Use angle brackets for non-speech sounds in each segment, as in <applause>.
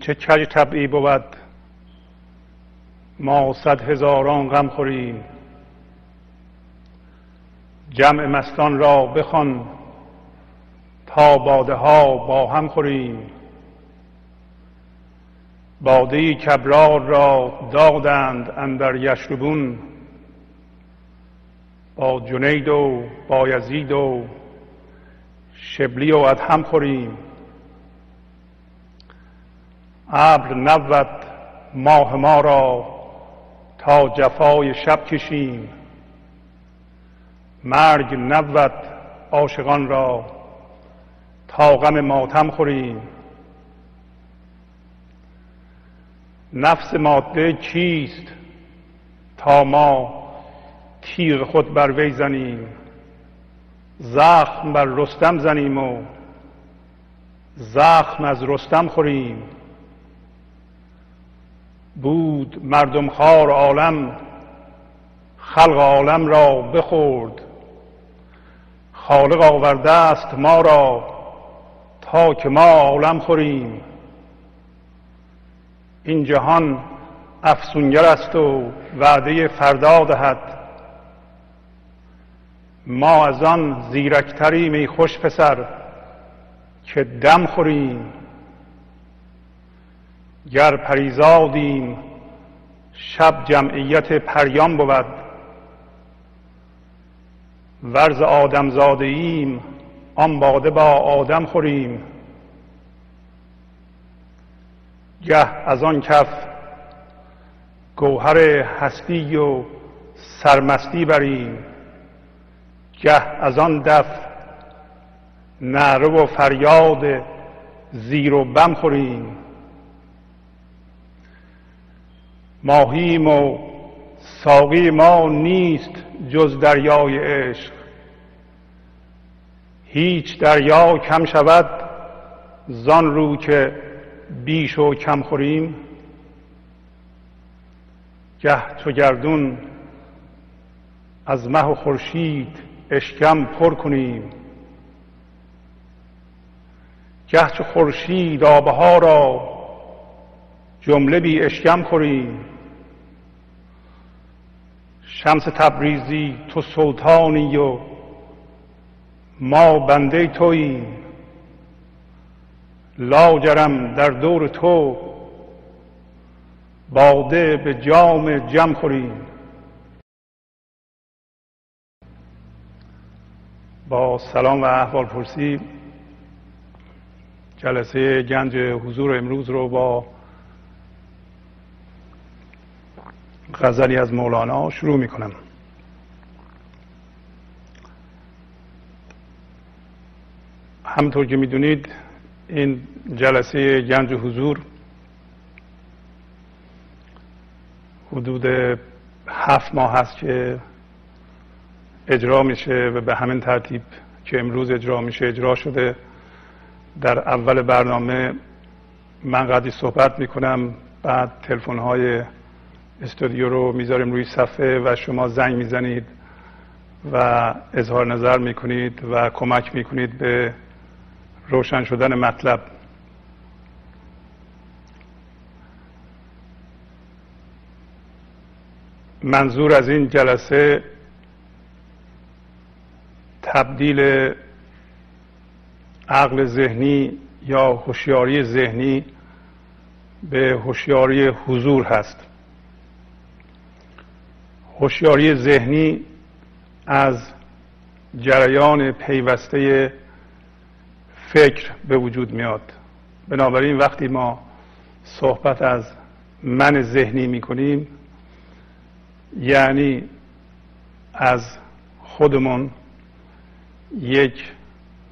چه کج طبعی بود؟ ما صد هزاران غم خوریم. جمع مستان را بخوان تا باده ها با هم خوریم. باده کبرار را دادند اندر یشربون با جنید و بایزید و شبلی و ادهم خوریم. ابر نبود ماه ما را تا جفای شب کشیم. مرگ نبود عاشقان را تا غم ماتم خوریم. نفس ماده کیست تا ما تیغ خود بر وی زنیم؟ زخم بر رستم زنیم و زخم از رستم خوریم. بود مردم خار عالم خلق عالم را بخورد. خالق آورده است ما را تا که ما عالم خوریم. این جهان افسونگر است و وعده فردا دهد. ما از آن زیرکتریم ای خوش پسر که دم خوریم. گر پریزادیم شب جمعیت پریان بود. ورز آدم زاده ایم آن باده با آدم خوریم. گه از آن کف گوهر هستی و سرمستی بریم. گه از آن دف نعره و فریاد زیر و بم خوریم. ماهیم و ساقی ما نیست جز دریای عشق. هیچ دریا کم شود زان رو که بیش و کم خوریم. گه چو گردون از مه و خورشید اشکم پر کنیم. گه چو خورشید آبها را جمله بی اشکم خوریم. شمس تبریزی تو سلطانی و ما بنده توییم. لاجرم در دور تو باده به جام جم خوریم. با سلام و احوال پرسی جلسه گنج حضور امروز رو با غزلی از مولانا شروع می کنم همطور که می‌دونید این جلسه گنج حضور حدود هفت ماه هست که اجرا میشه و به همین ترتیب که امروز اجرا میشه اجرا شده. در اول برنامه من قدری صحبت می‌کنم بعد تلفن های استودیو رو می‌ذاریم روی صفحه و شما زنگ می‌زنید و اظهار نظر می‌کنید و کمک می‌کنید به روشن شدن مطلب. منظور از این جلسه تبدیل عقل ذهنی یا هوشیاری ذهنی به هوشیاری حضور هست. هوشیاری ذهنی از جریان پیوسته فکر به وجود میاد. بنابراین وقتی ما صحبت از من ذهنی می‌کنیم یعنی از خودمون یک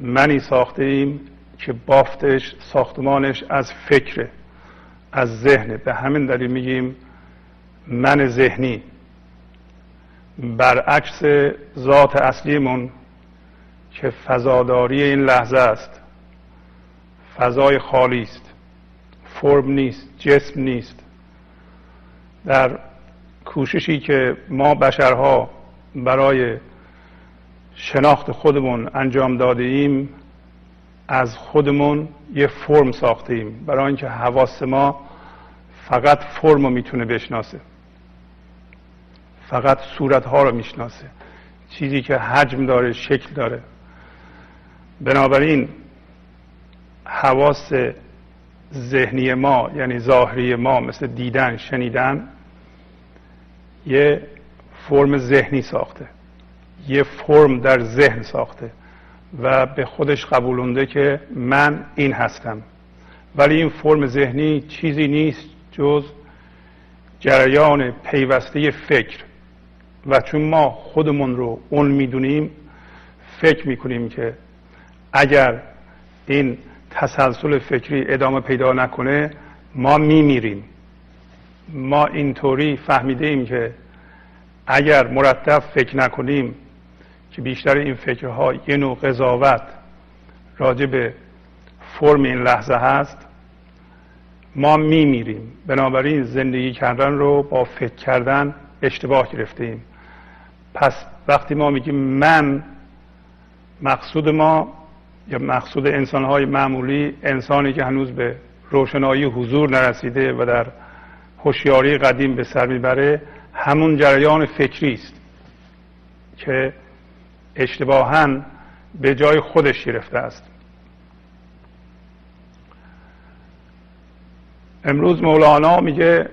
منی ساخته ایم که بافتش ساختمانش از فکره از ذهنه به همین دلیل میگیم من ذهنی. برعکس ذات اصلیمون که فضاداری این لحظه است. فضای خالی است. فرم نیست جسم نیست. در کوششی که ما بشرها برای شناخت خودمون انجام داده ایم از خودمون یه فرم ساختیم برای اینکه حواس ما فقط فرم رو می‌تونه بشناسه. فقط صورت ها رو می‌شناسه. چیزی که حجم داره شکل داره. بنابراین حواس ذهنی ما یعنی ظاهری ما مثل دیدن شنیدن یه فرم ذهنی ساخته. یه فرم در ذهن ساخته و به خودش قبولونده که من این هستم. ولی این فرم ذهنی چیزی نیست جز جریان پیوسته فکر. و چون ما خودمون رو اون می‌دونیم فکر می‌کنیم که اگر این تسلسل فکری ادامه پیدا نکنه ما میمیریم. ما اینطوری فهمیده ایم که اگر مرتب فکر نکنیم که بیشتر این فکرها یه نوع قضاوت راجع به فرم این لحظه هست ما میمیریم. بنابراین زندگی کردن رو با فکر کردن اشتباه گرفتیم پس وقتی ما میگیم من مقصود ما یا مقصود انسانهای معمولی انسانی که هنوز به روشنایی حضور نرسیده و در هوشیاری قدیم به سر می‌بره همون جریان فکری است که اشتباها به جای خودش گرفته است. امروز مولانا میگه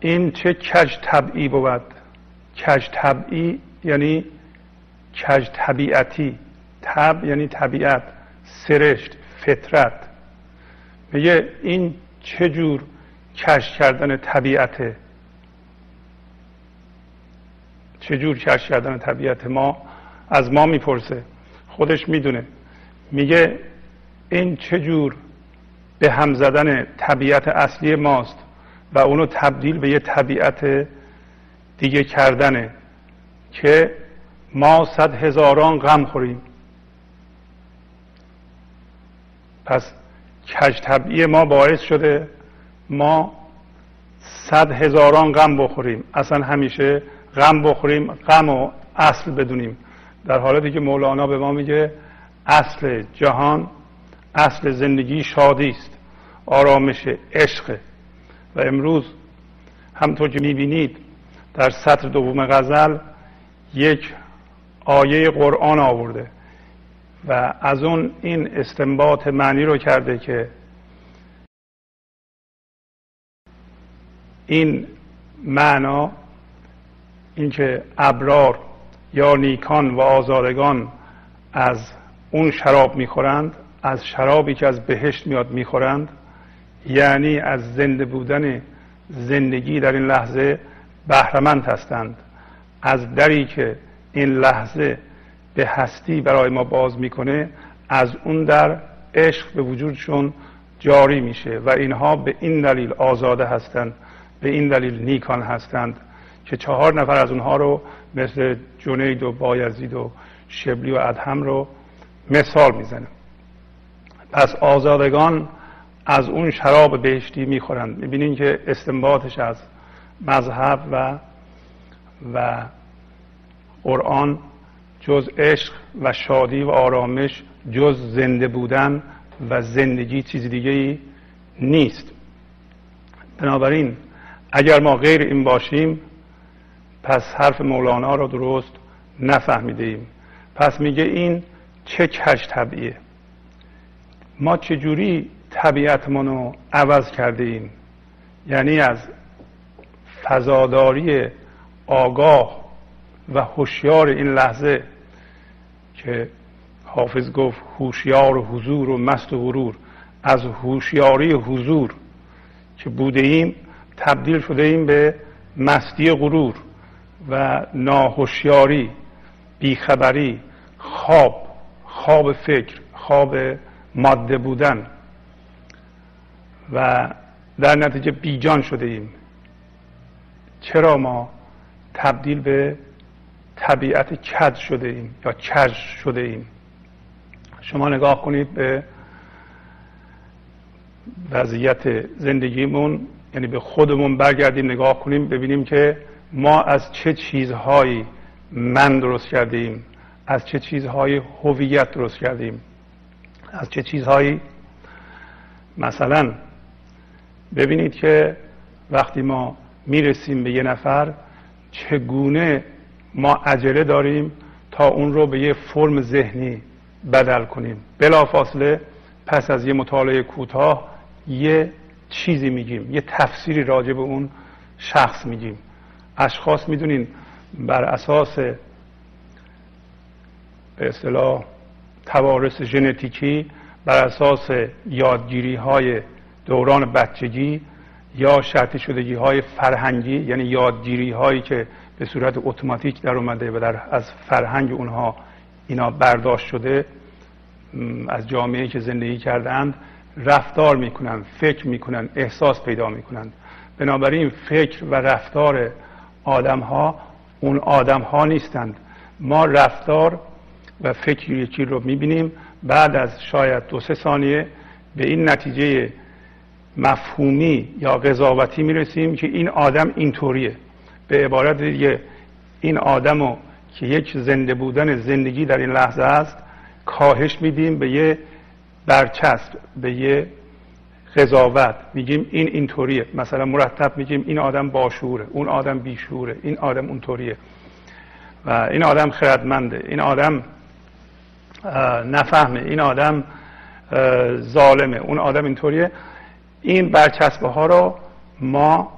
این چه کج طبعی بود؟ کج طبعی یعنی کج طبیعتی. طب یعنی طبیعت سرشت فطرت. میگه این چه جور کش کردن طبیعته؟ چه جور کش کردن طبیعت ما؟ از ما می‌پرسه. خودش می‌دونه. میگه این چه جور به هم زدن طبیعت اصلی ماست و اونو تبدیل به یه طبیعت دیگه کردنه. که ما صد هزاران غم خوریم. پس کج طبعی ما باعث شده ما صد هزاران غم بخوریم. اصلا همیشه غم بخوریم غم و اصل بدونیم. در حالتی که مولانا به ما میگه اصل جهان اصل زندگی شادی است. آرامش عشق. و امروز همطور که می‌بینید در سطر دوم غزل یک آیه قرآن آورده و از اون این استنباط معنی رو کرده که این معنا اینکه ابرار یا نیکان و آزادگان از اون شراب می‌خورند از شرابی که از بهشت میاد می‌خورند یعنی از زنده بودن زندگی در این لحظه بهرمند هستند. از دری که این لحظه به هستی برای ما باز می‌کنه از اون در عشق به وجودشون جاری میشه و اینها به این دلیل آزاده هستند به این دلیل نیکان هستند که چهار نفر از اونها رو مثل جنید و بایزید و شبلی و ادهم رو مثال می‌زنه پس آزادگان از اون شراب بهشتی می‌خورند. می‌بینین که استنباطش از مذهب و و قرآن جز عشق و شادی و آرامش جز زنده بودن و زندگی چیز دیگه ای نیست. بنابراین اگر ما غیر این باشیم پس حرف مولانا را درست نفهمیده ایم پس میگه این چه کش طبیعه؟ ما چجوری طبیعتمون رو عوض کرده ایم یعنی از فضاداری آگاه و هوشیار این لحظه که حافظ گفت هوشیار و حضور و مست و غرور. از هوشیاری حضور که بوده ایم تبدیل شده ایم به مستی غرور و ناهوشیاری بیخبری خواب خواب فکر خواب ماده بودن. و در نتیجه بیجان شده ایم. چرا ما تبدیل به طبیعت کد شده ایم یا کج شده ایم؟ شما نگاه کنید به وضعیت زندگیمون یعنی به خودمون برگردیم نگاه کنیم ببینیم که ما از چه چیزهایی من درست کردیم از چه چیزهایی هویت درست کردیم از چه چیزهایی. مثلا ببینید که وقتی ما می‌رسیم به یه نفر چگونه ما عجله داریم تا اون رو به یه فرم ذهنی بدل کنیم. بلافاصله پس از یه مطالعه کوتاه یه چیزی میگیم یه تفسیری راجع به اون شخص میگیم. اشخاص می‌دونین بر اساس به اصطلاح توارث ژنتیکی بر اساس یادگیری های دوران بچگی یا شرطی شدگی های فرهنگی یعنی یادگیری هایی که به صورت اتوماتیک در اومده و در از فرهنگ اونها اینا برداشت شده از جامعه که زندگی کردند رفتار می‌کنن فکر می‌کنن احساس پیدا می‌کنن بنابراین فکر و رفتار آدم ها اون آدم ها نیستند. ما رفتار و فکر یکی رو می‌بینیم بعد از شاید دو سه ثانیه به این نتیجه مفهومی یا قضاوتی می‌رسیم که این آدم اینطوریه. به عبارت دیگه این آدم رو که یک زنده بودن زندگی در این لحظه است کاهش میدیم به یه برچسب به یه قضاوت. میگیم این اینطوریه. مثلا مرتب میگیم این آدم باشوره اون آدم بیشوره این آدم اونطوریه. و این آدم خردمنده این آدم نفهمه این آدم ظالمه اون آدم اینطوریه. این برچسبه ها رو ما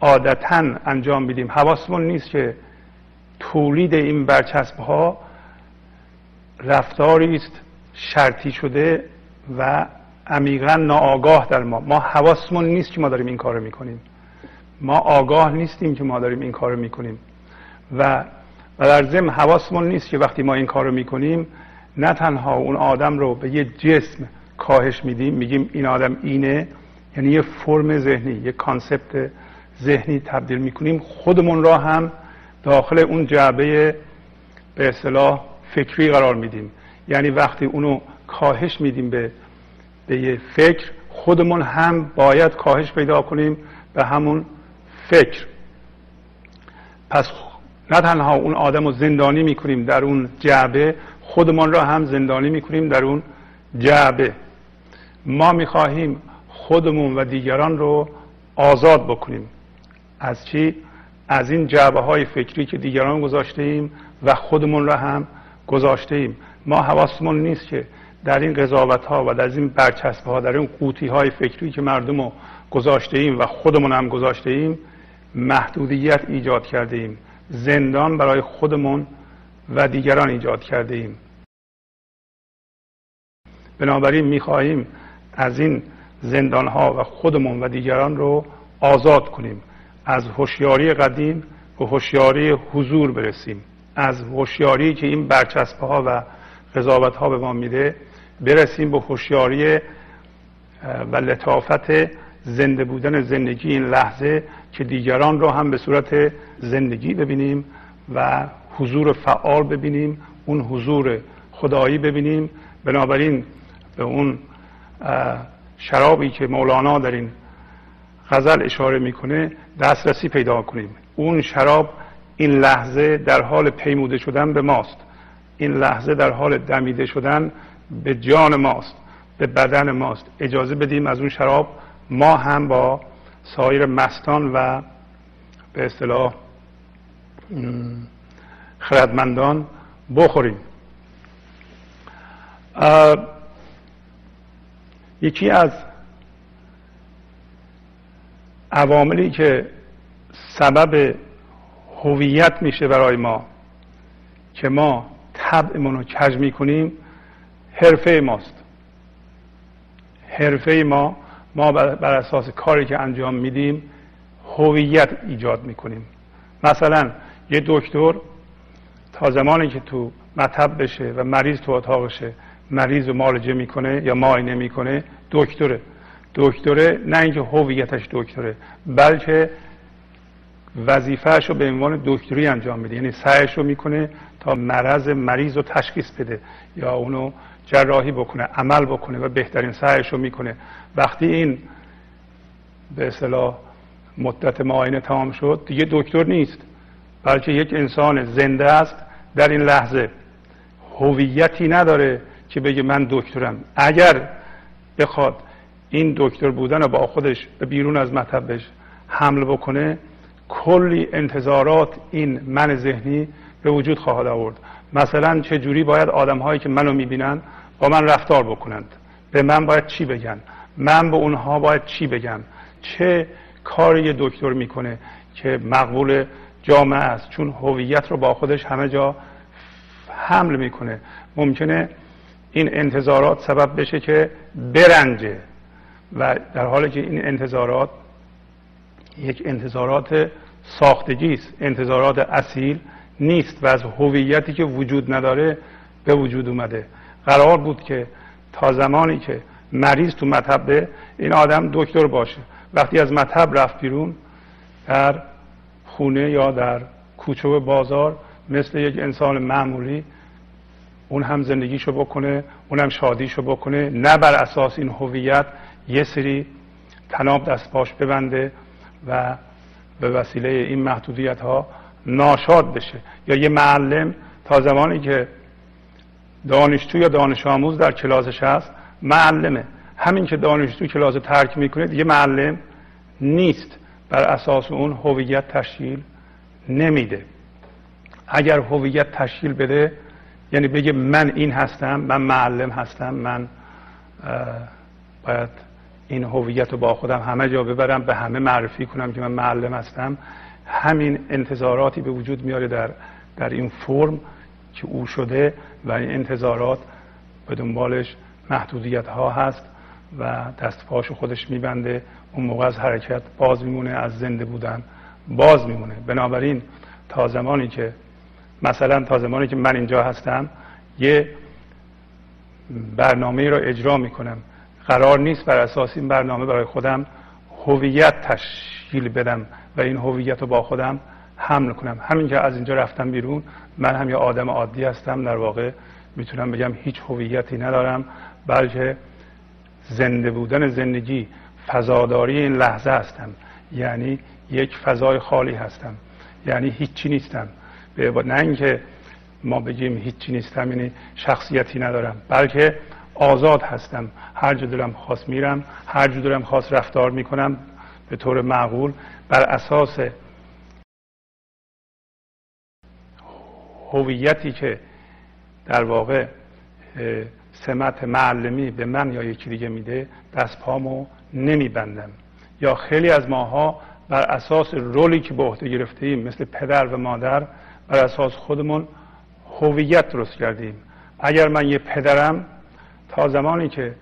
عادتا انجام میدیم. حواسمون نیست که تولید این برچسبه ها رفتاری است شرطی شده و عمیقا ناآگاه در ما. ما حواسمون نیست که ما داریم این کارو می‌کنیم. ما آگاه نیستیم که ما داریم این کارو می‌کنیم. و و در ضمن حواسمون نیست که وقتی ما این کارو می‌کنیم نه تنها اون آدم رو به یه جسم کاهش میدیم. میگیم این آدم اینه. یعنی یه فرم ذهنی یه کانسپت ذهنی تبدیل می‌کنیم. خودمون را هم داخل اون جعبه به اصطلاح فکری قرار میدیم. یعنی وقتی اونو کاهش میدیم به به یه فکر خودمون هم باید کاهش پیدا کنیم به همون فکر. پس نه تنها اون آدم رو زندانی می‌کنیم در اون جعبه خودمان را هم زندانی می‌کنیم در اون جعبه. ما می‌خواهیم خودمون و دیگران رو آزاد بکنیم. از چی؟ از این جعبه های فکری که دیگران گذاشته ایم و خودمون را هم گذاشته ایم ما حواسمون نیست که در این قضاوت ها و در این برچسب ها در این قوطی های فکری که مردم رو گذاشته ایم و خودمون هم گذاشته ایم محدودیت ایجاد کرده ایم زندان برای خودمون و دیگران ایجاد کرده ایم بنابراین می‌خواهیم از این زندان ها و خودمون و دیگران رو آزاد کنیم. از هوشیاری قدیم به هوشیاری حضور برسیم. از هوشیاری که این برچسبه ها و قضاوت ها به ما میده برسیم به هوشیاری و لطافت زنده بودن زندگی این لحظه که دیگران رو هم به صورت زندگی ببینیم و حضور فعال ببینیم اون حضور خدایی ببینیم. بنابراین به اون شرابی که مولانا در این غزل اشاره می‌کنه دسترسی پیدا کنیم. اون شراب این لحظه در حال پیموده شدن به ماست. این لحظه در حال دمیده شدن به جان ماست به بدن ماست. اجازه بدیم از اون شراب ما هم با سایر مستان و به اصطلاح خردمندان بخوریم. یکی از عواملی که سبب هویت میشه برای ما که ما طبعمون رو کج می‌کنیم حرفه ماست. حرفه ما ما بر اساس کاری که انجام میدیم هویت ایجاد می‌کنیم. مثلا یه دکتر تا زمانی که تو مطب بشه و مریض تو اتاقشه مریض رو معالجه می‌کنه یا معاینه می‌کنه؟ دکتره. دکتره نه اینکه هویتش دکتره بلکه وظیفهش رو به عنوان دکتری انجام میده. یعنی سعیش رو می‌کنه تا مرض مریض رو تشخیص بده یا اونو جراحی بکنه عمل بکنه و بهترین سعیش رو می‌کنه. وقتی این به اصطلاح مدت معاینه تمام شد دیگه دکتر نیست بلکه یک انسان زنده است در این لحظه. هویتی نداره. که بگه من دکترم. اگر بخواد این دکتر بودن رو با خودش به بیرون از مطبش حمل بکنه کلی انتظارات این من ذهنی به وجود خواهد آورد. مثلا چه جوری باید آدم هایی که منو می‌بینن با من رفتار بکنند؟ به من باید چی بگن؟ من به اونها باید چی بگم؟ چه کاری دکتر می‌کنه که مقبول جامعه است؟ چون هویت رو با خودش همه جا حمل می‌کنه. ممکنه این انتظارات سبب بشه که برنجه. و در حالی که این انتظارات یک انتظارات ساختگی است انتظارات اصیل نیست و از هویتی که وجود نداره به وجود اومده. قرار بود که تا زمانی که مریض تو مطب این آدم دکتر باشه. وقتی از مطب رفت بیرون در خونه یا در کوچه بازار مثل یک انسان معمولی اون هم زندگیشو بکنه اون هم شادیشو بکنه. نه بر اساس این هویت یه سری تناب دست باش ببنده و به وسیله این محدودیت ها ناشاد بشه. یا یه معلم تا زمانی که دانشجو یا دانش آموز در کلاسش هست معلمه. همین که دانشجو کلاس ترک می‌کنه دیگه معلم نیست. بر اساس اون هویت تشکیل نمیده. اگر هویت تشکیل بده یعنی بگه من این هستم من معلم هستم من باید این هویت رو با خودم همه جا ببرم به همه معرفی کنم که من معلم هستم. همین انتظاراتی به وجود میاره در در این فرم که او شده و این انتظارات به دنبالش محدودیت ها هست و دست خودش میبنده. اون موقع از حرکت باز میمونه از زنده بودن باز میمونه. بنابراین تا زمانی که مثلا تا زمانی که من اینجا هستم یه برنامه را اجرا می‌کنم. قرار نیست بر اساس این برنامه برای خودم هویت تشکیل بدم و این هویت رو با خودم حمل کنم. همین که از اینجا رفتم بیرون من هم یه آدم عادی هستم. در واقع می‌تونم بگم هیچ هویتی ندارم بلکه زنده بودن زندگی فضاداری این لحظه هستم. یعنی یک فضای خالی هستم. یعنی هیچی نیستم. نه اینکه ما بگیم هیچی نیستم یعنی شخصیتی ندارم بلکه آزاد هستم. هر جا دلم خواست میرم هر جا دلم خواست رفتار می‌کنم به طور معقول بر اساس هویتی که در واقع سمت معلمی به من یا یکی دیگه میده دست پامو نمیبندم. یا خیلی از ماها بر اساس رولی که به عهده گرفته ایم مثل پدر و مادر بر اساس خودمون هویت درست کردیم. اگر من یه پدرم تا زمانی که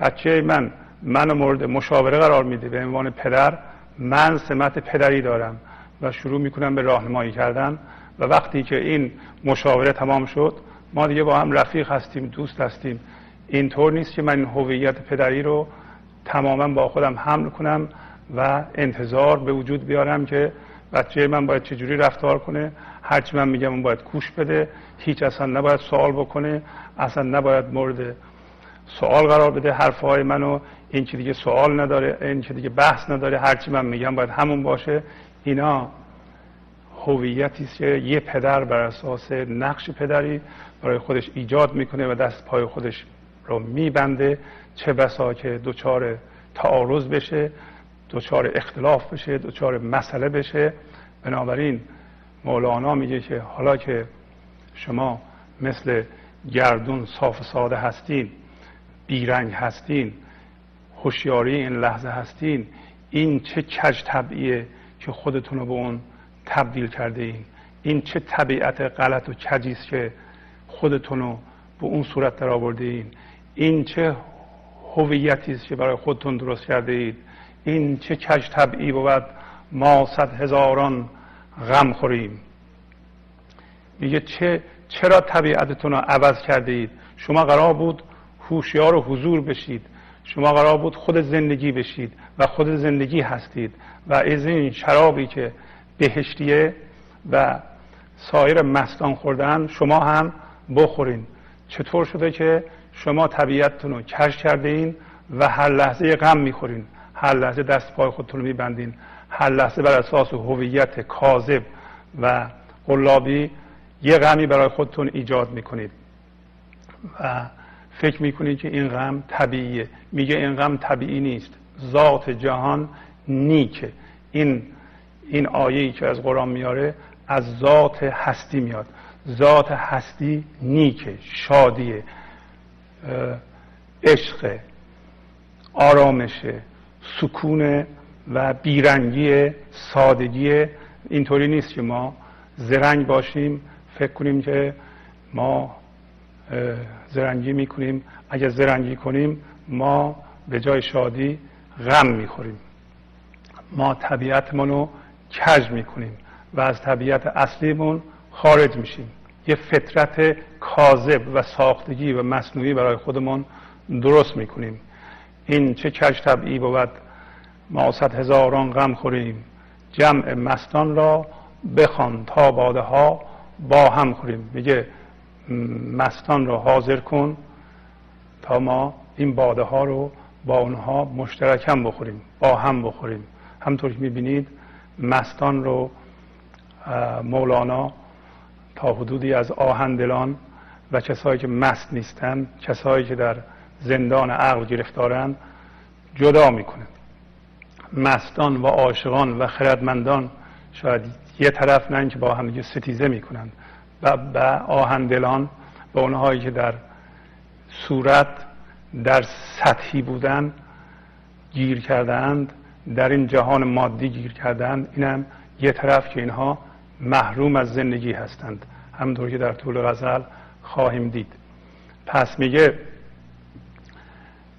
بچه من من مورد مشاوره قرار میده به عنوان پدر من سمت پدری دارم و شروع می‌کنم به راهنمایی کردن و وقتی که این مشاوره تمام شد ما دیگه با هم رفیق هستیم دوست هستیم. اینطور نیست که من هویت پدری رو تماما با خودم حمل کنم و انتظار به وجود بیارم که بچه من باید چجوری رفتار کنه؟ هرچی من میگم اون باید کوش بده. هیچ اصلا نباید سوال بکنه. اصلا نباید مورد سوال قرار بده. حرفهای منو این که دیگه سوال نداره این که دیگه بحث نداره هرچی من میگم باید همون باشه. اینا هویتی که یه پدر بر اساس نقش پدری برای خودش ایجاد می‌کنه و دست پای خودش رو میبنده. چه بسا که دچار تعارض بشه دچار اختلاف بشه دچار مسئله بشه. بنابراین مولانا میگه که حالا که شما مثل گردون صاف ساده هستین بیرنگ هستین هوشیاری این لحظه هستین این چه کج طبعیه که خودتون رو به اون تبدیل کرده این این چه طبیعت غلط و کجی که خودتون رو به اون صورت در آورده این این چه هویتی است که برای خودتون درست کرده اید این چه کج طبعی بود ما صد هزاران غم خوریم. میگه چه چرا طبیعتتون رو عوض کرده اید شما قرار بود هوشیار و حضور بشید. شما قرار بود خود زندگی بشید و خود زندگی هستید. و از این شرابی که بهشتیه و سایر مستان خوردن شما هم بخورین. چطور شده که شما طبیعتتون رو کش کرده این و هر لحظه غم می‌خورین. هر لحظه دست پای خودتون رو میبندین. هر لحظه بر اساس هویت کاذب و قلابی یه غمی برای خودتون ایجاد می‌کنید. و فکر می‌کنید که این غم طبیعیه. میگه این غم طبیعی نیست. ذات جهان نیکه. این این آیه ای که از قرآن میاره از ذات هستی میاد. ذات هستی نیکه شادیه عشق آرامشه سکون و بیرنگی سادگی اینطوری نیست که ما زرنگ باشیم. فکر کنیم که ما زرنگی می‌کنیم. اگر زرنگی کنیم ما به جای شادی غم می‌خوریم. ما طبیعتمون رو کج می‌کنیم و از طبیعت اصلیمون خارج میشیم. یه فطرت کاذب و ساختگی و مصنوعی برای خودمون درست می‌کنیم. این چه کج طبعی بود؟ ما صد هزاران غم خوریم. جمع مستان را بخوان تا باده ها با هم خوریم. میگه مستان را حاضر کن تا ما این باده ها رو با اونها مشترکم بخوریم با هم بخوریم. همطور که می‌بینید مستان رو مولانا تا حدودی از آهندلان و کسایی که مست نیستن کسایی که در زندان عقل گرفتارن جدا می‌کنه مستان و عاشقان و خردمندان شاید یه طرف نه که با هم ستیزه می‌کنن و به آهندلان به اونهایی که در صورت در سطحی بودن گیر کردند در این جهان مادی گیر کردند اینم یه طرف که اینها محروم از زندگی هستند. همونطور که در طول غزل خواهیم دید. پس میگه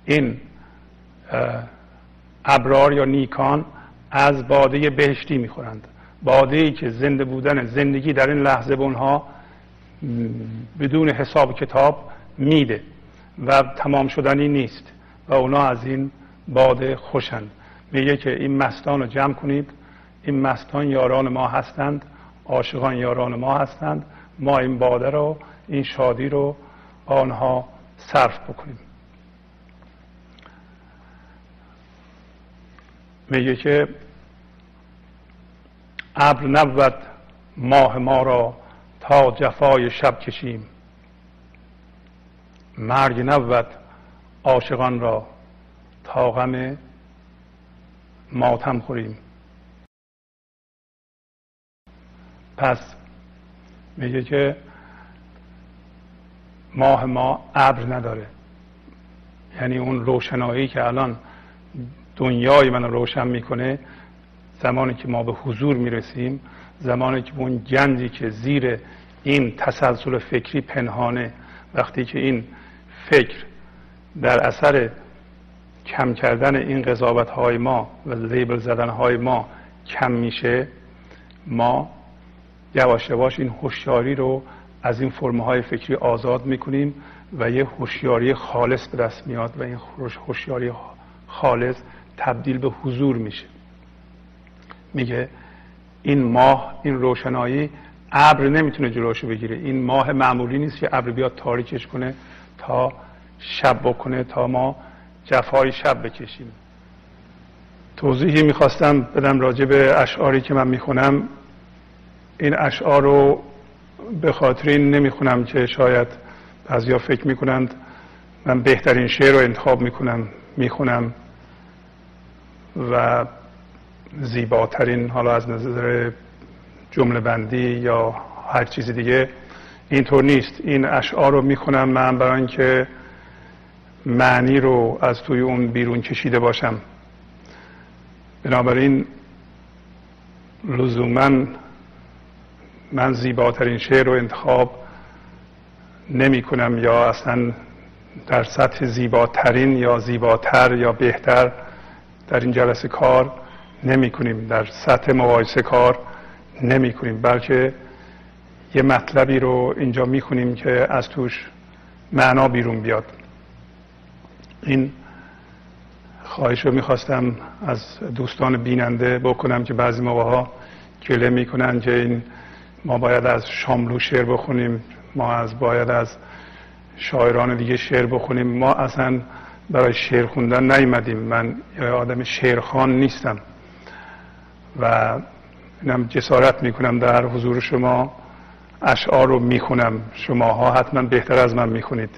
این ابرار یا نیکان از باده بهشتی می‌خورند. باده ای که زنده بودن زندگی در این لحظه اونها بدون حساب کتاب میده و تمام شدنی نیست و اونا از این باده خوشند میگه که این مستان رو جمع کنید. این مستان یاران ما هستند. عاشقان یاران ما هستند. ما این باده رو این شادی رو آنها صرف بکنیم. میگه که ابر نبود ماه ما را تا جفای شب کشیم. مرگ نبود عاشقان را تا غم ماتم خوریم. پس میگه که ماه ما ابر نداره. یعنی اون روشنایی که الان دنیای من روشن می‌کنه زمانی که ما به حضور می‌رسیم زمانی که اون گنجی که زیر این تسلسل فکری پنهانه وقتی که این فکر در اثر کم کردن این قضاوت های ما و لیبل زدن های ما کم میشه ما یواش یواش این هوشیاری رو از این فرمه های فکری آزاد می‌کنیم و یه هوشیاری خالص به دست میاد و این هوشیاری خالص تبدیل به حضور میشه. میگه این ماه این روشنایی ابر نمی‌تونه جلوشو بگیره. این ماه معمولی نیست که ابر بیاد تاریکش کنه تا شب بکنه تا ما جفای شب بکشیم. توضیحی می‌خواستم بدم راجع به اشعاری که من می‌خونم. این اشعار رو به خاطر این نمی‌خونم که شاید بعضیا فکر می‌کنند من بهترین شعر رو انتخاب می‌کنم می‌خونم. و زیباترین حالا از نظر جمله بندی یا هر چیز دیگه اینطور نیست. این اشعار رو می‌خونم من برای اینکه معنی رو از توی اون بیرون کشیده باشم. بنابراین لزوما من زیباترین شعر رو انتخاب نمی کنم یا اصلا در سطح زیباترین یا زیباتر یا بهتر در این جلسه کار نمی کنیم در سطح مقایسه کار نمی کنیم بلکه یه مطلبی رو اینجا می کنیم که از توش معنا بیرون بیاد. این خواهش رو می‌خواستم از دوستان بیننده بکنم که بعضی موقع ها گله می‌کنن که این ما باید از شاملو شعر بخونیم ما از باید از شاعران دیگه شعر بخونیم. ما اصلا برای شعر خوندن نیومدیم. من آدم شعرخان نیستم. و اینم جسارت می‌کنم در حضور شما. اشعار رو می‌خونم. شماها حتما بهتر از من می‌خونید.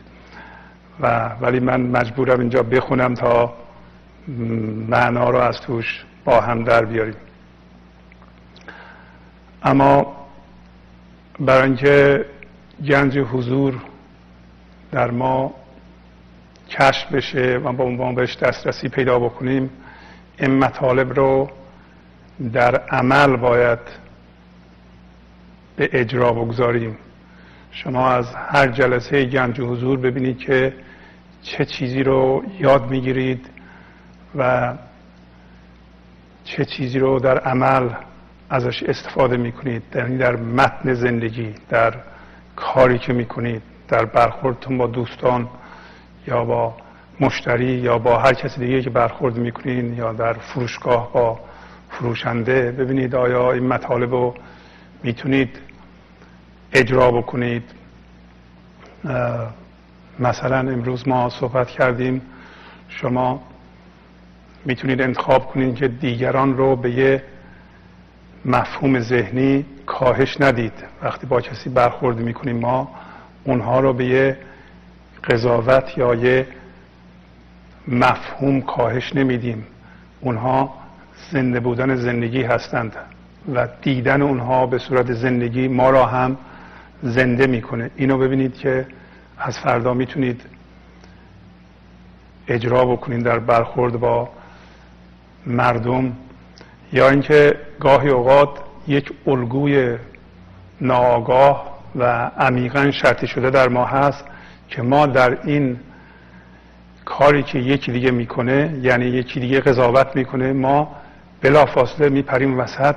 و ولی من مجبورم اینجا بخونم تا معنا رو از توش با هم در بیاریم. اما برای اینکه گنج حضور در ما کشف بشه و با عنوان بهش دسترسی پیدا بکنیم این مطالب رو در عمل باید به اجرا بگذاریم. شما از هر جلسه گنج حضور ببینید که چه چیزی رو یاد می‌گیرید و چه چیزی رو در عمل ازش استفاده می‌کنید. یعنی در متن زندگی در کاری که می‌کنید در برخوردتون با دوستان یا با مشتری یا با هر کسی دیگه که برخورد می‌کنین یا در فروشگاه با فروشنده ببینید آیا این مطالب رو می‌تونید اجرا بکنید. مثلا امروز ما صحبت کردیم شما می‌تونید انتخاب کنید که دیگران رو به یه مفهوم ذهنی کاهش ندید. وقتی با کسی برخورد می‌کنیم ما اونها رو به یه قضاوت یا یه مفهوم کاهش نمیدیم. اونها زنده بودن زندگی هستند و دیدن اونها به صورت زندگی ما را هم زنده می‌کنه. اینو ببینید که از فردا می‌تونید اجرا بکنید در برخورد با مردم یا اینکه گاهی اوقات یک الگوی ناآگاه و عمیقا شرطی شده در ما هست که ما در این کاری که یکی دیگه می‌کنه یعنی یکی دیگه قضاوت می‌کنه ما بلافاصله میپریم وسط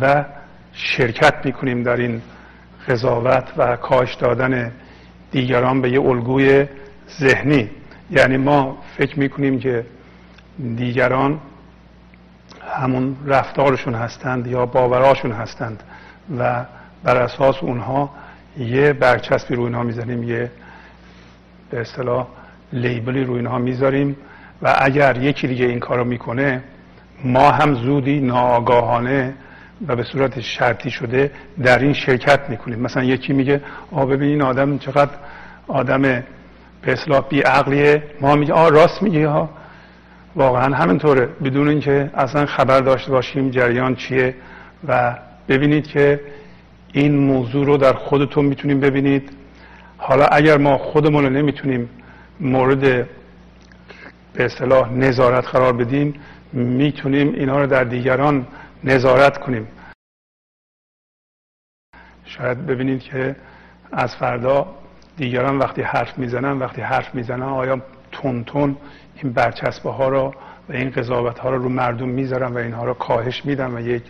و شرکت می‌کنیم در این قضاوت و کاش دادن دیگران به یه الگوی ذهنی. یعنی ما فکر می‌کنیم که دیگران همون رفتارشون هستند یا باوراشون هستند و بر اساس اونها یه برچسبی روی اینها می‌زنیم یه به اصطلاح لیبلی روی اینها می‌ذاریم و اگر یکی دیگه این کارو می‌کنه ما هم زودی ناآگاهانه و به صورت شرطی شده در این شرکت می‌کنیم. مثلا یکی میگه آ ببین این آدم چقدر آدم به اصلاح بی عقلیه ما میگه آ راست میگه ها. واقعا همینطوره. بدون اینکه اصلا خبر داشته باشیم جریان چیه و ببینید که این موضوع رو در خودتون می‌تونیم ببینید. حالا اگر ما خودمون رو نمی‌تونیم مورد به اصطلاح نظارت قرار بدیم می‌تونیم اینها رو در دیگران نظارت کنیم. شاید ببینید که از فردا دیگران وقتی حرف می‌زنن وقتی حرف می‌زنن آیا تون تون این برچسبه ها رو و این قضاوت ها رو رو مردم می‌ذارن و اینها رو کاهش میدن و یک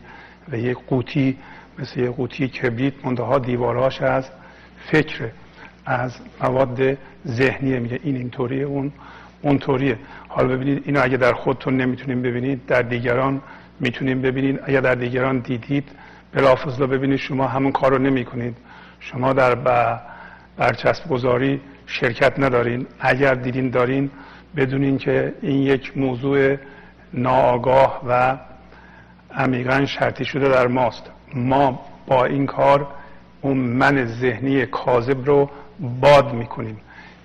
و یک قوطی مثل یک قوطی کبریت منتها دیوارهاش از فکر از مواد ذهنیه میگه این اینطوریه اون اونطوریه. حالا ببینید اینو اگه در خودتون نمی‌تونیم ببینید در دیگران می‌تونیم ببینید. اگر در دیگران دیدید بلافاصله ببینید شما همون کار رو نمی شما در برچسب گذاری شرکت ندارین. اگر دیدین دارین. بدونین که این یک موضوع ناآگاه و عمیقا شرطی شده در ماست. ما با این کار اون من ذهنی کاذب رو باد می‌کنیم.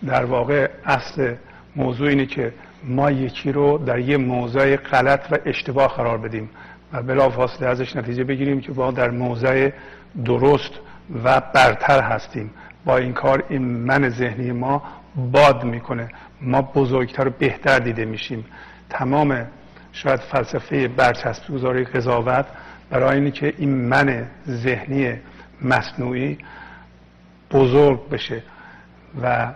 در واقع اصل موضوع اینه که ما یکی رو در یه موضع غلط و اشتباه قرار بدیم و بلافاصله ازش نتیجه بگیریم که ما در موضع درست و برتر هستیم. با این کار این من ذهنی ما باد می‌کنه. ما بزرگتر و بهتر دیده میشیم. تمام شاید فلسفه برچسب گذاری قضاوت برای اینه که این من ذهنی مصنوعی بزرگ بشه و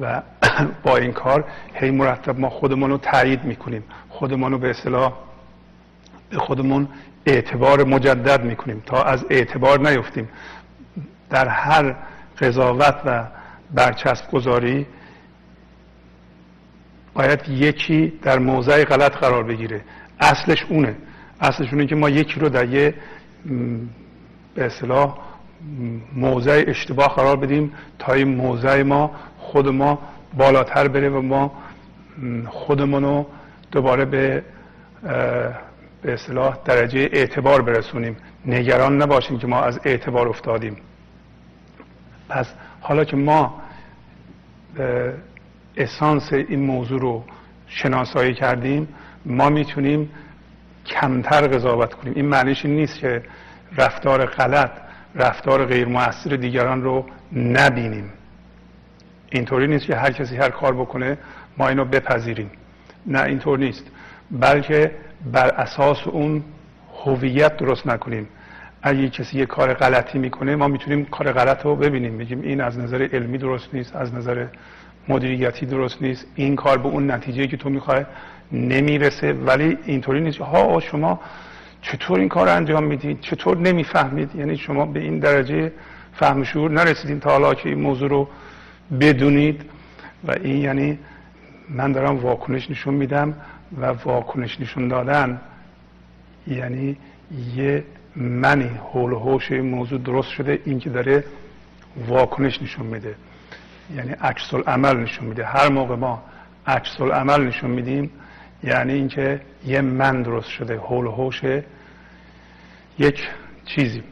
و <clears throat> با این کار هی مرتب ما خودمون رو تایید می‌کنیم. خودمون رو به اصطلاح به خودمون اعتبار مجدد می‌کنیم تا از اعتبار نیفتیم. در هر قضاوت و برچسب گذاری باید یکی در موضع غلط قرار بگیره. اصلش اونه. اصلش اونه که ما یکی رو در یه به اصطلاح موضع اشتباه قرار بدیم تا این موضع ما خود ما بالاتر بره و ما خودمون رو دوباره به به اصطلاح درجه اعتبار برسونیم. نگران نباشیم که ما از اعتبار افتادیم. پس حالا که ما اسانس این موضوع رو شناسایی کردیم ما می‌تونیم کمتر قضاوت کنیم. این معنیش نیست که رفتار غلط رفتار غیر موثر دیگران رو نبینیم. اینطوری نیست که هر کسی هر کار بکنه ما اینو بپذیریم. نه اینطور نیست. بلکه بر اساس اون هویت درست نکنیم. اگه کسی یه کار غلطی می‌کنه ما می‌تونیم کار غلط رو ببینیم. بگیم این از نظر علمی درست نیست از نظر مدیریتی درست نیست. این کار به اون نتیجه که تو می‌خوای نمی‌رسه. ولی اینطوری نیست. ها شما چطور این کار انجام می‌دید چطور نمی‌فهمید؟ یعنی شما به این درجه فهم شعور نرسیدین تا حالا که این موضوع رو بدونید و این یعنی من دارم واکنش نشون میدم و واکنش نشون دادن یعنی یه منی حول و حوش این موضوع درست شده این که داره واکنش نشون میده. یعنی عکس عمل نشون میده. هر موقع ما عکس عمل نشون میدیم یعنی اینکه یه من درست شده حول و حوش یک چیزی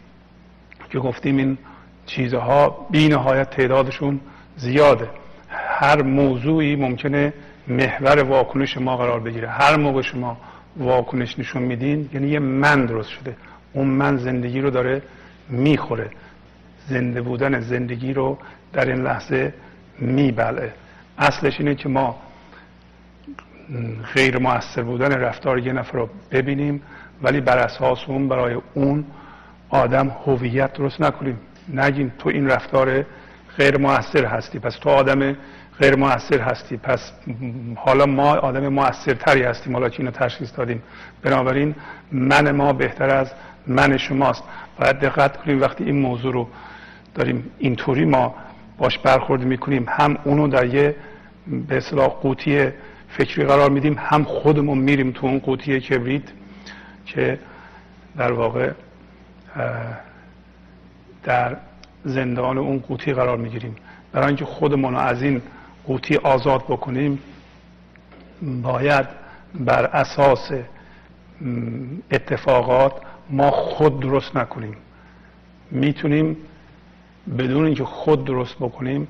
که گفتیم این چیزها بی نهایت تعدادشون زیاده. هر موضوعی ممکنه محور واکنش ما قرار بگیره. هر موقع شما واکنش نشون میدین یعنی یه من درست شده. اون من زندگی رو داره می‌خوره. زنده بودن زندگی رو در این لحظه میبلعه. اصلش اینه که ما غیر موثر بودن رفتار یه نفر رو ببینیم ولی بر اساس اون برای اون آدم هویت درست نکنیم. نگیم تو این رفتار غیر موثر هستی پس تو آدم غیر موثر هستی. پس حالا ما آدم موثرتری هستیم. حالا که اینو تشخیص دادیم. بنابراین من ما بهتر از من شماست. باید دقت کنیم وقتی این موضوع رو داریم اینطوری ما باش برخورد می‌کنیم هم اونو در یه به اصطلاح قوطی فکری قرار میدیم هم خودمون میریم تو اون قوطی کبریت که در واقع در زندان اون قوطی قرار می‌گیریم. برای اینکه خودمون رو از این قوطی آزاد بکنیم باید بر اساس اتفاقات ما خود درست نکنیم. می‌تونیم بدون اینکه خود درست بکنیم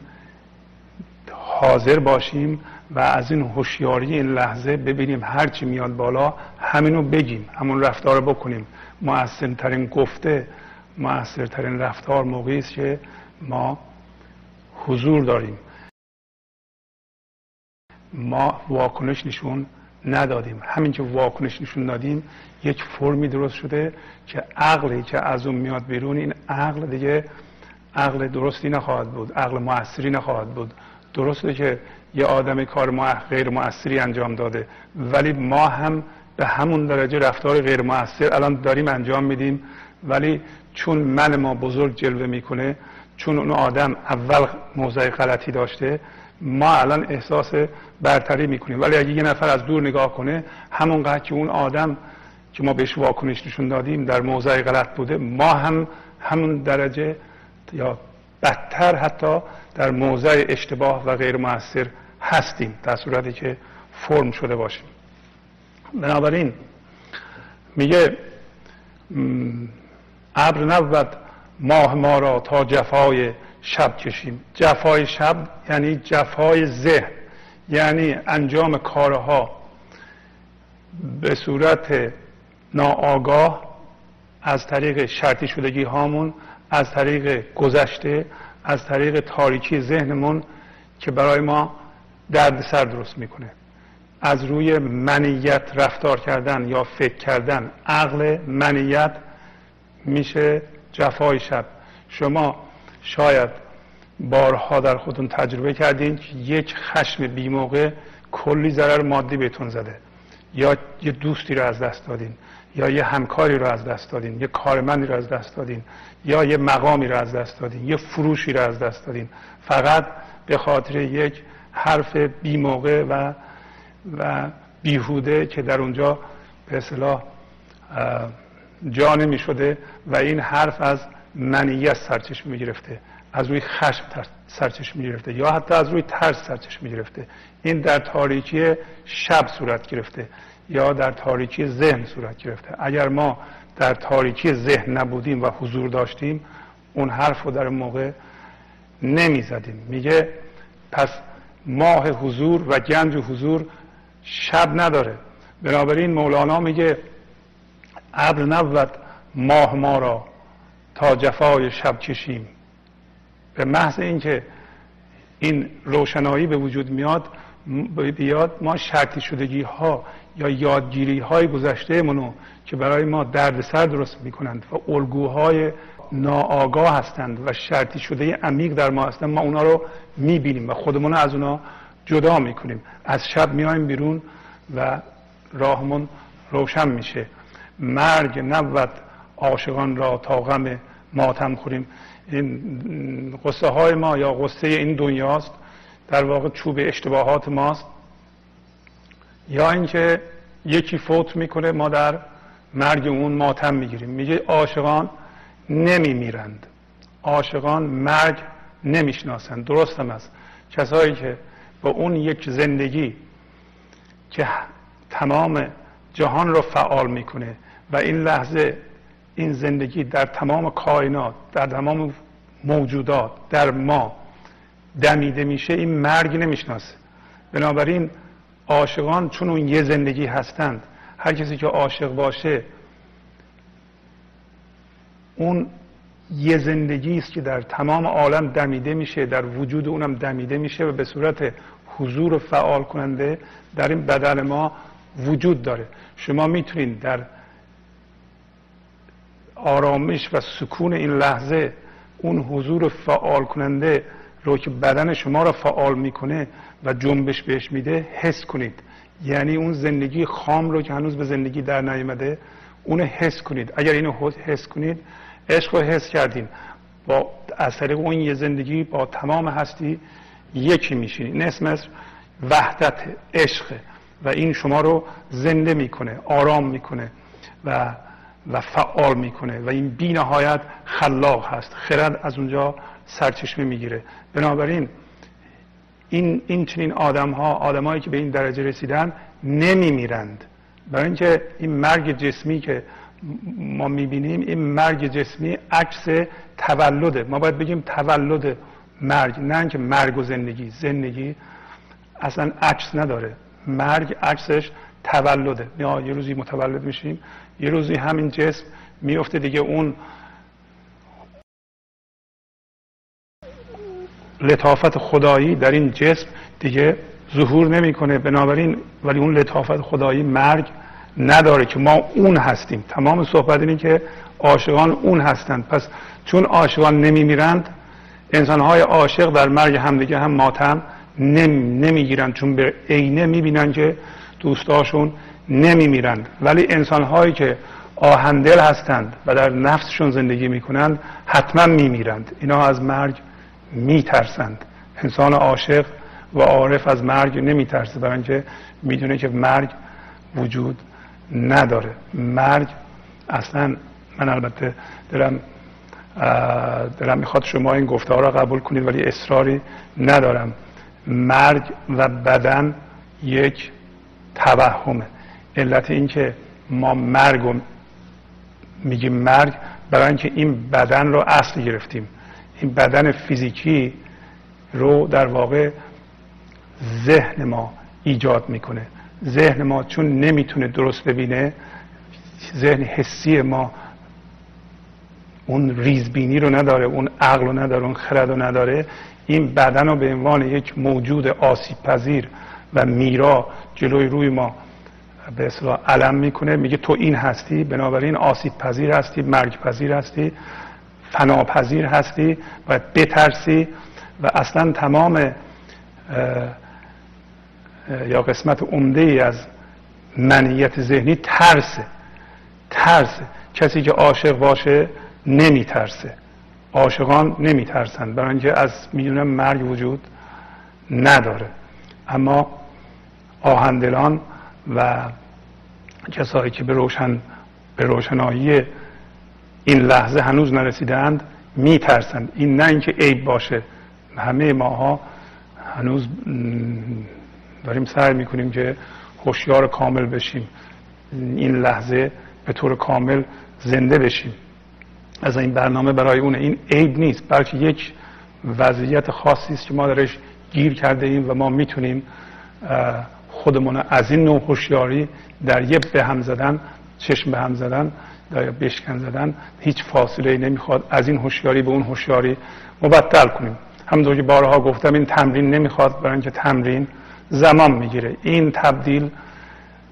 حاضر باشیم و از این هوشیاری این لحظه ببینیم هرچی میاد بالا همینو بگیم همون رفتار بکنیم. مؤثرترین گفته مؤثرترین رفتار موقعی است که ما حضور داریم. ما واکنش نشون ندادیم. همین که واکنش نشون دادیم یک فرمی درست شده که عقلی که از اون میاد بیرون این عقل دیگه عقل درستی نخواهد بود عقل موثری نخواهد بود. درسته که یه آدم کار غیر موثری انجام داده ولی ما هم به همون درجه رفتار غیر موثر الان داریم انجام میدیم. ولی چون من ما بزرگ جلوه می‌کنه چون اون آدم اول موضع غلطی داشته ما الان احساس برتری می‌کنیم. ولی اگه یه نفر از دور نگاه کنه همونقدر که اون آدم که ما بهش واکنش نشون دادیم در موضع غلط بوده ما هم همون درجه یا بدتر حتی در موضع اشتباه و غیر موثر هستیم در صورتی که فرم شده باشیم. بنابراین میگه ابر نبود ماه ما را تا جفای شب کشیم. جفای شب یعنی جفای ذهن یعنی انجام کارها. به صورت ناآگاه از طریق شرطی شدگی هامون از طریق گذشته از طریق تاریکی ذهنمون که برای ما درد سر درست می‌کنه. از روی منیت رفتار کردن یا فکر کردن عقل منیت میشه جفای شب. شما شاید بارها در خودتون تجربه کردین که یک خشم بیموقع کلی ضرر مادی بهتون زده یا یه دوستی رو از دست دادین. یا یه همکاری رو از دست دادین یه کارمندی رو از دست دادین یا یه مقامی رو از دست دادین یه فروشی رو از دست دادین. فقط به خاطر یک حرف بیموقع و و بیهوده که در اونجا به اصطلاح جا نمی شده و این حرف از منیت سرچشمه می گرفته از روی خشم سرچشمه می گرفته یا حتی از روی ترس سرچشمه می گرفته. این در تاریکی شب صورت گرفته. یا در تاریکی ذهن صورت گرفته. اگر ما در تاریکی ذهن نبودیم و حضور داشتیم اون حرف رو در موقع نمی زدیم میگه پس ماه حضور و گنج حضور شب نداره. بنابراین مولانا میگه ابر نبود ماه ما را تا جفای شب کشیم. به محض اینکه این روشنایی به وجود میاد بیاد ما شرطی شدگی ها یا یادگیری های گذشته منو که برای ما دردسر درست می‌کنند و الگوهای ناآگاه هستند و شرطی شده عمیق در ما هستند ما اونا رو می‌بینیم و خودمون از اونا جدا می‌کنیم. از شب میایم بیرون و راهمون روشن میشه. مرگ نبود عاشقان را تا غم ماتم خوریم. این قصه های ما یا قصه این دنیاست در واقع چوب اشتباهات ماست. یا اینکه یکی فوت می‌کنه ما در مرگ اون ماتم می‌گیریم. میگه عاشقان نمیمیرند. عاشقان مرگ نمی‌شناسند. درست هم است کسایی که با اون یک زندگی که تمام جهان رو فعال می‌کنه و این لحظه این زندگی در تمام کائنات در تمام موجودات در ما دمیده میشه این مرگ نمی‌شناسه. بنابراین عاشقان چون اون یه زندگی هستند هر کسی که عاشق باشه اون یه زندگی است که در تمام عالم دمیده میشه در وجود اونم دمیده میشه و به صورت حضور فعال کننده در این بدن ما وجود داره. شما می‌تونید در آرامش و سکون این لحظه اون حضور فعال کننده رو که بدن شما را فعال می‌کنه و جنبش بهش میده حس کنید. یعنی اون زندگی خام رو که هنوز به زندگی در نیامده اون حس کنید. اگر اینو حس کنید عشق رو حس کردین. با طریق اون یه زندگی با تمام هستی یکی میشین. این اسم وحدت عشق. و این شما رو زنده می‌کنه آرام می‌کنه و و فعال می‌کنه. و این بی نهایت خلاق هست. خرد از اونجا سرچشمه می‌گیره. بنابراین این این چنین آدم ها آدمایی که به این درجه رسیدن نمیمیرند. برای اینکه این مرگ جسمی که ما می‌بینیم این مرگ جسمی عکس تولده. ما باید بگیم تولد مرگ نه اینکه مرگ و زندگی. زندگی اصلا عکس نداره. مرگ عکسش تولده. یا یه روزی متولد میشیم یه روزی همین جسم میفته دیگه. اون لطافت خدایی در این جسم دیگه ظهور نمی‌کنه. بنابراین ولی اون لطافت خدایی مرگ نداره که ما اون هستیم. تمام صحبت اینه که عاشقان اون هستند. پس چون عاشقان نمیمیرند انسانهای عاشق در مرگ همدیگه هم ماتم نمی‌گیرند. چون به عینه می‌بینن که دوستاشون نمیمیرند. ولی انسانهایی که آهندل هستند و در نفسشون زندگی می‌کنند حتما میمیرند. اینا از مرگ میترسند. انسان عاشق و عارف از مرگ نمیترسه. برای اینکه می‌دونه که مرگ وجود نداره. مرگ اصلا من البته دارم دلم می‌خواد شما این گفته ها را قبول کنید ولی اصراری ندارم. مرگ و بدن یک توهمه. علت این که ما مرگ رو میگیم مرگ برای اینکه این بدن رو اصل گرفتیم. این بدن فیزیکی رو در واقع ذهن ما ایجاد می‌کنه. ذهن ما چون نمی‌تونه درست ببینه ذهن حسی ما اون ریزبینی رو نداره اون عقل رو نداره اون خرد رو نداره. این بدن رو به عنوان یک موجود آسیب پذیر و میرا جلوی روی ما به اصطلاح علم می‌کنه. میگه تو این هستی بنابراین آسیب پذیر هستی مرگ پذیر هستی. فناپذیر هستی باید بترسی و اصلا تمام یا قسمت عمده ای از منیت ذهنی ترسه ترسه. کسی که عاشق باشه نمیترسه. عاشقان نمیترسن. برای اینکه از می‌دونن مرگ وجود نداره. اما آهندلان و کسایی که به روشن به روشنایی این لحظه هنوز نرسیدند میترسند. این نه اینکه عیب باشه. همه ماها هنوز داریم سعی می‌کنیم که هوشیار کامل بشیم. این لحظه به طور کامل زنده بشیم. از این برنامه برای اون این عیب نیست بلکه یک وضعیت خاصی است که ما درش گیر کرده ایم و ما می‌تونیم خودمون از این نوع هوشیاری در یه به هم زدن چشم به هم زدن بشکن زدن هیچ فاصله ای نمی‌خواد. از این هوشیاری به اون هوشیاری مبدل کنیم. همونطور که بارها گفتم این تمرین نمی‌خواد برای اینکه تمرین زمان می‌گیره. این تبدیل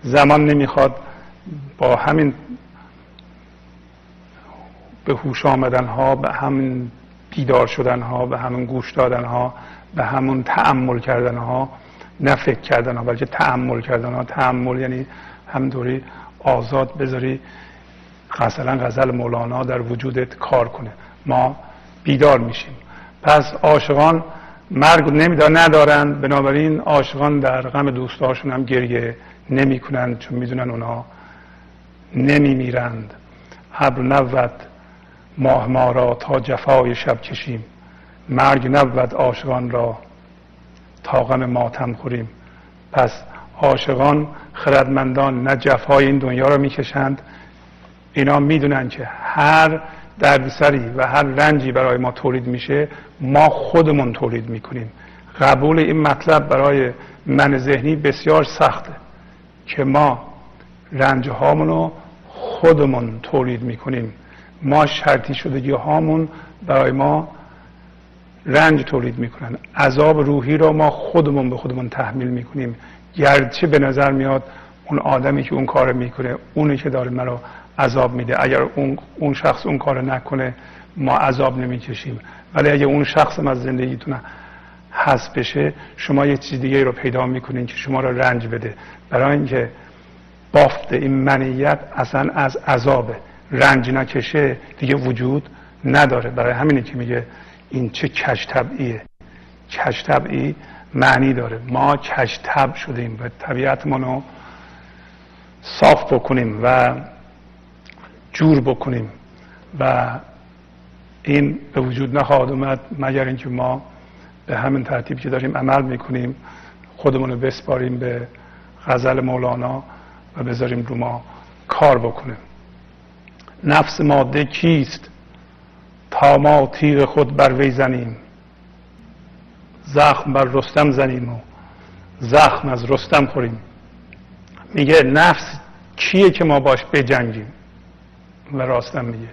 زمان نمی‌خواد. با همین به هوش آمدن ها به همین بیدار شدن ها به همین گوش دادن ها به همون تعمل کردن ها نه فکر کردن ها بلکه تعمل کردن ها تعمل یعنی همینطوری آزاد بذاری. مثلا غزل مولانا در وجودت کار کنه. ما بیدار میشیم. پس عاشقان مرگ نمیدار ندارن. بنابراین عاشقان در غم دوستاشون هم گریه نمی‌کنند چون می‌دونن اونا نمیمیرند. ابر نبود ماه ما را تا جفای شب کشیم. مرگ نبود عاشقان را تا غم ماتم خوریم. پس عاشقان خردمندان نه جفای این دنیا را می‌کشند اینا می‌دونن که هر دردسری و هر رنجی برای ما تولید میشه ما خودمون تولید می‌کنیم. قبول این مطلب برای من ذهنی بسیار سخته که ما رنج رو خودمون تولید می‌کنیم. ما شرطی شدگی هامون برای ما رنج تولید می‌کنن. عذاب روحی را ما خودمون به خودمون تحمیل می‌کنیم. گرچه به نظر میاد اون آدمی که اون کار می‌کنه اونی که داره مرا عذاب میده. اگر اون, اون شخص اون کار نکنه ما عذاب نمی‌کشیم. ولی اگر اون شخص از زندگیتون حذف بشه شما یه چیز دیگه رو پیدا می‌کنین که شما رو رنج بده. برای اینکه بافت این منیت اصلا از عذابه. رنج نکشه دیگه وجود نداره. برای همینه که میگه این چه کش طبعیه. کش طبعی معنی داره. ما کش شدیم. و طبیعتمون رو صاف بکنیم و جور بکنیم و این به وجود نخواهد اومد مگر اینکه ما به همین ترتیب که داریم عمل می‌کنیم خودمون رو بسپاریم به غزل مولانا و بذاریم رو ما کار بکنیم نفس ماده کیست؟ تا ما تیر خود بر وی زنیم. زخم بر رستم زنیم و زخم از رستم خوریم. میگه نفس کیه که ما باش بجنگیم؟ و راستم میگه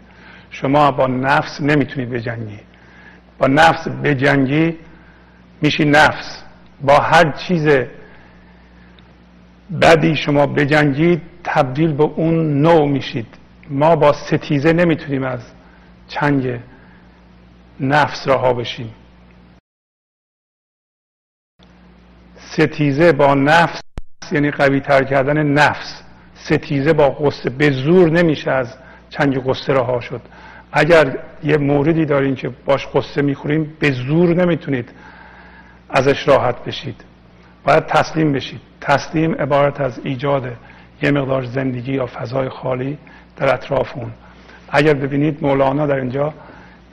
شما با نفس نمی‌تونی بجنگی. با نفس بجنگی میشی نفس. با هر چیز بدی شما بجنگید تبدیل به اون نوع میشید. ما با ستیزه نمی‌تونیم از چنگ نفس رها بشیم. ستیزه با نفس یعنی قوی تر کردن نفس. ستیزه با قصه به زور نمیشه از چنگ قصه رها شد. اگر یه موردی دارین که باش قصه می‌خوریم به زور نمی‌تونید ازش راحت بشید. باید تسلیم بشید. تسلیم عبارت از ایجاد یه مقدار زندگی یا فضای خالی در اطراف اون. اگر ببینید مولانا در اینجا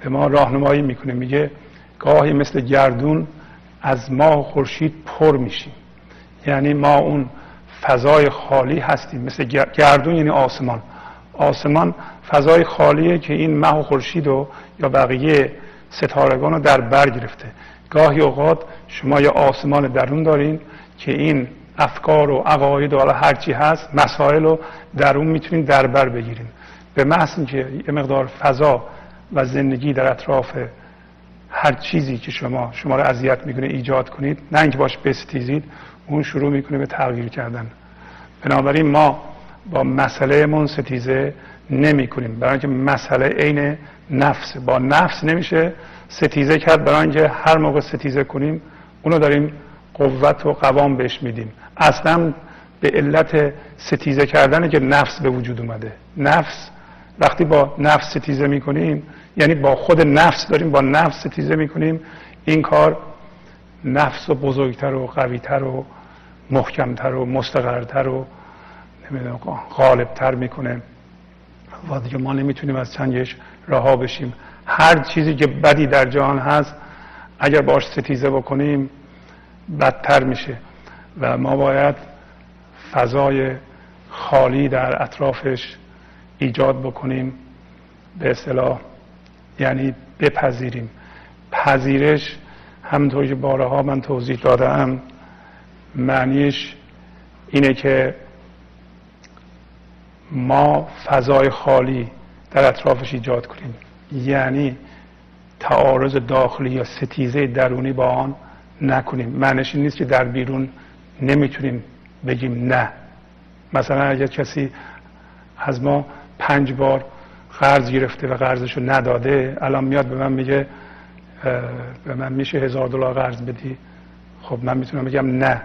به ما راهنمایی می‌کنه. میگه گاهی مثل گردون از ماه و خورشید پر میشیم یعنی ما اون فضای خالی هستیم. مثل گردون یعنی آسمان. آسمان فضای خالیه که این ماه و خورشید و یا بقیه ستارگان رو در بر گرفته. گاهی اوقات شما یه آسمان درون دارین که این افکار و عقاید و هر چی هست مسائل رو در اون می‌تونید در بر بگیریم به محض اینکه یه مقدار فضا و زندگی در اطراف هر چیزی که شما شما رو اذیت می‌کنه ایجاد کنید نه اینکه باش بستیزید اون شروع می‌کنه به تغییر کردن. بنابراین ما با مسئله من ستیزه نمی کنیم برای اینکه مسئله عین نفس. با نفس نمیشه ستیزه کرد. برای اینکه هر موقع ستیزه کنیم اونو داریم قوت و قوام بهش میدیم. اصلا به علت ستیزه کردن که نفس به وجود اومده. نفس وقتی با نفس ستیزه می‌کنیم یعنی با خود نفس داریم با نفس ستیزه می‌کنیم این کار نفس و بزرگتر و قویتر و محکمتر و مستقرتر و نمی‌دونم غالبتر می‌کنه. و دیگه ما نمی‌تونیم از چنگش رها بشیم. هر چیزی که بدی در جهان هست اگر باش ستیزه بکنیم بدتر میشه. و ما باید فضای خالی در اطرافش ایجاد بکنیم. به اصطلاح یعنی بپذیریم. پذیرش همونطور که بارها من توضیح دادم معنیش اینه که ما فضای خالی در اطرافش ایجاد کنیم. یعنی تعارض داخلی یا ستیزه درونی با آن نکنیم. معنیش این نیست که در بیرون نمی‌تونیم بگیم نه. مثلا اگر کسی از ما پنج بار قرض گرفته و قرضشو نداده الان میاد به من میگه به من میشه هزار دلار قرض بدی. خب من می‌تونم بگم نه.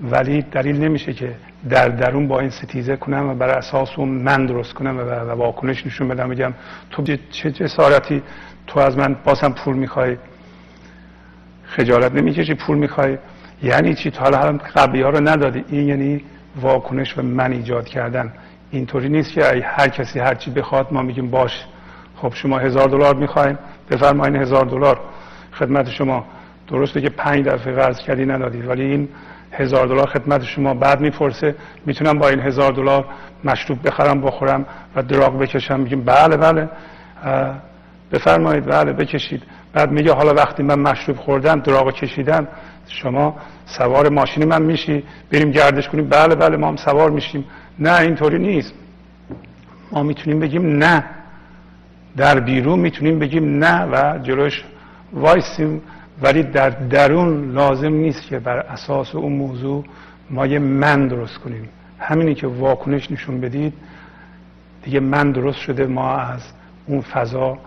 ولی دلیل نمیشه که در درون با این ستیزه کنم و بر اساس اون من درست کنم و واکنش نشون بدم بگم تو چه جسارتی تو از من بازم پول می‌خوای؟ خجالت نمی‌کشی پول می‌خوای؟ یعنی چی؟ تو حالا هم قبلی ها رو ندادی. این یعنی واکنش و من ایجاد کردن. اینطوری نیست که هر کسی هر چی بخواد ما میگیم باش. خب شما هزار دلار می‌خوایم بفرمایین هزار دلار. خدمت شما. درسته که پنج دفعه قرض کردی ندادید ولی این هزار دلار خدمت شما بعد می‌پرسه. می‌تونم با این هزار دلار مشروب بخرم بخورم و دراغ بکشم. میگیم بله بله. بفرمایید. بله بکشید. بعد میگه حالا وقتی من مشروب خوردم دراغ کشیدم شما سوار ماشین من میشی. بریم گردش کنیم. بله بله ما هم سوار میشیم. نه اینطوری نیست. ما می‌تونیم بگیم نه. در بیرون می‌تونیم بگیم نه و جلوش وایسیم. ولی در درون لازم نیست که بر اساس اون موضوع ما یه من درست کنیم. همینی که واکنش نشون بدید دیگه من درست شده ما از اون فضا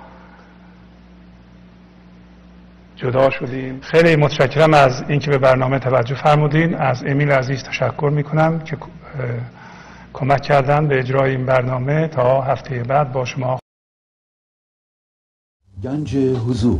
جدا شدیم. خیلی متشکرم از اینکه به برنامه توجه فرمودین. از امیل عزیز تشکر می‌کنم که کمک کردن به اجرای این برنامه تا هفته بعد با شما گنج حضور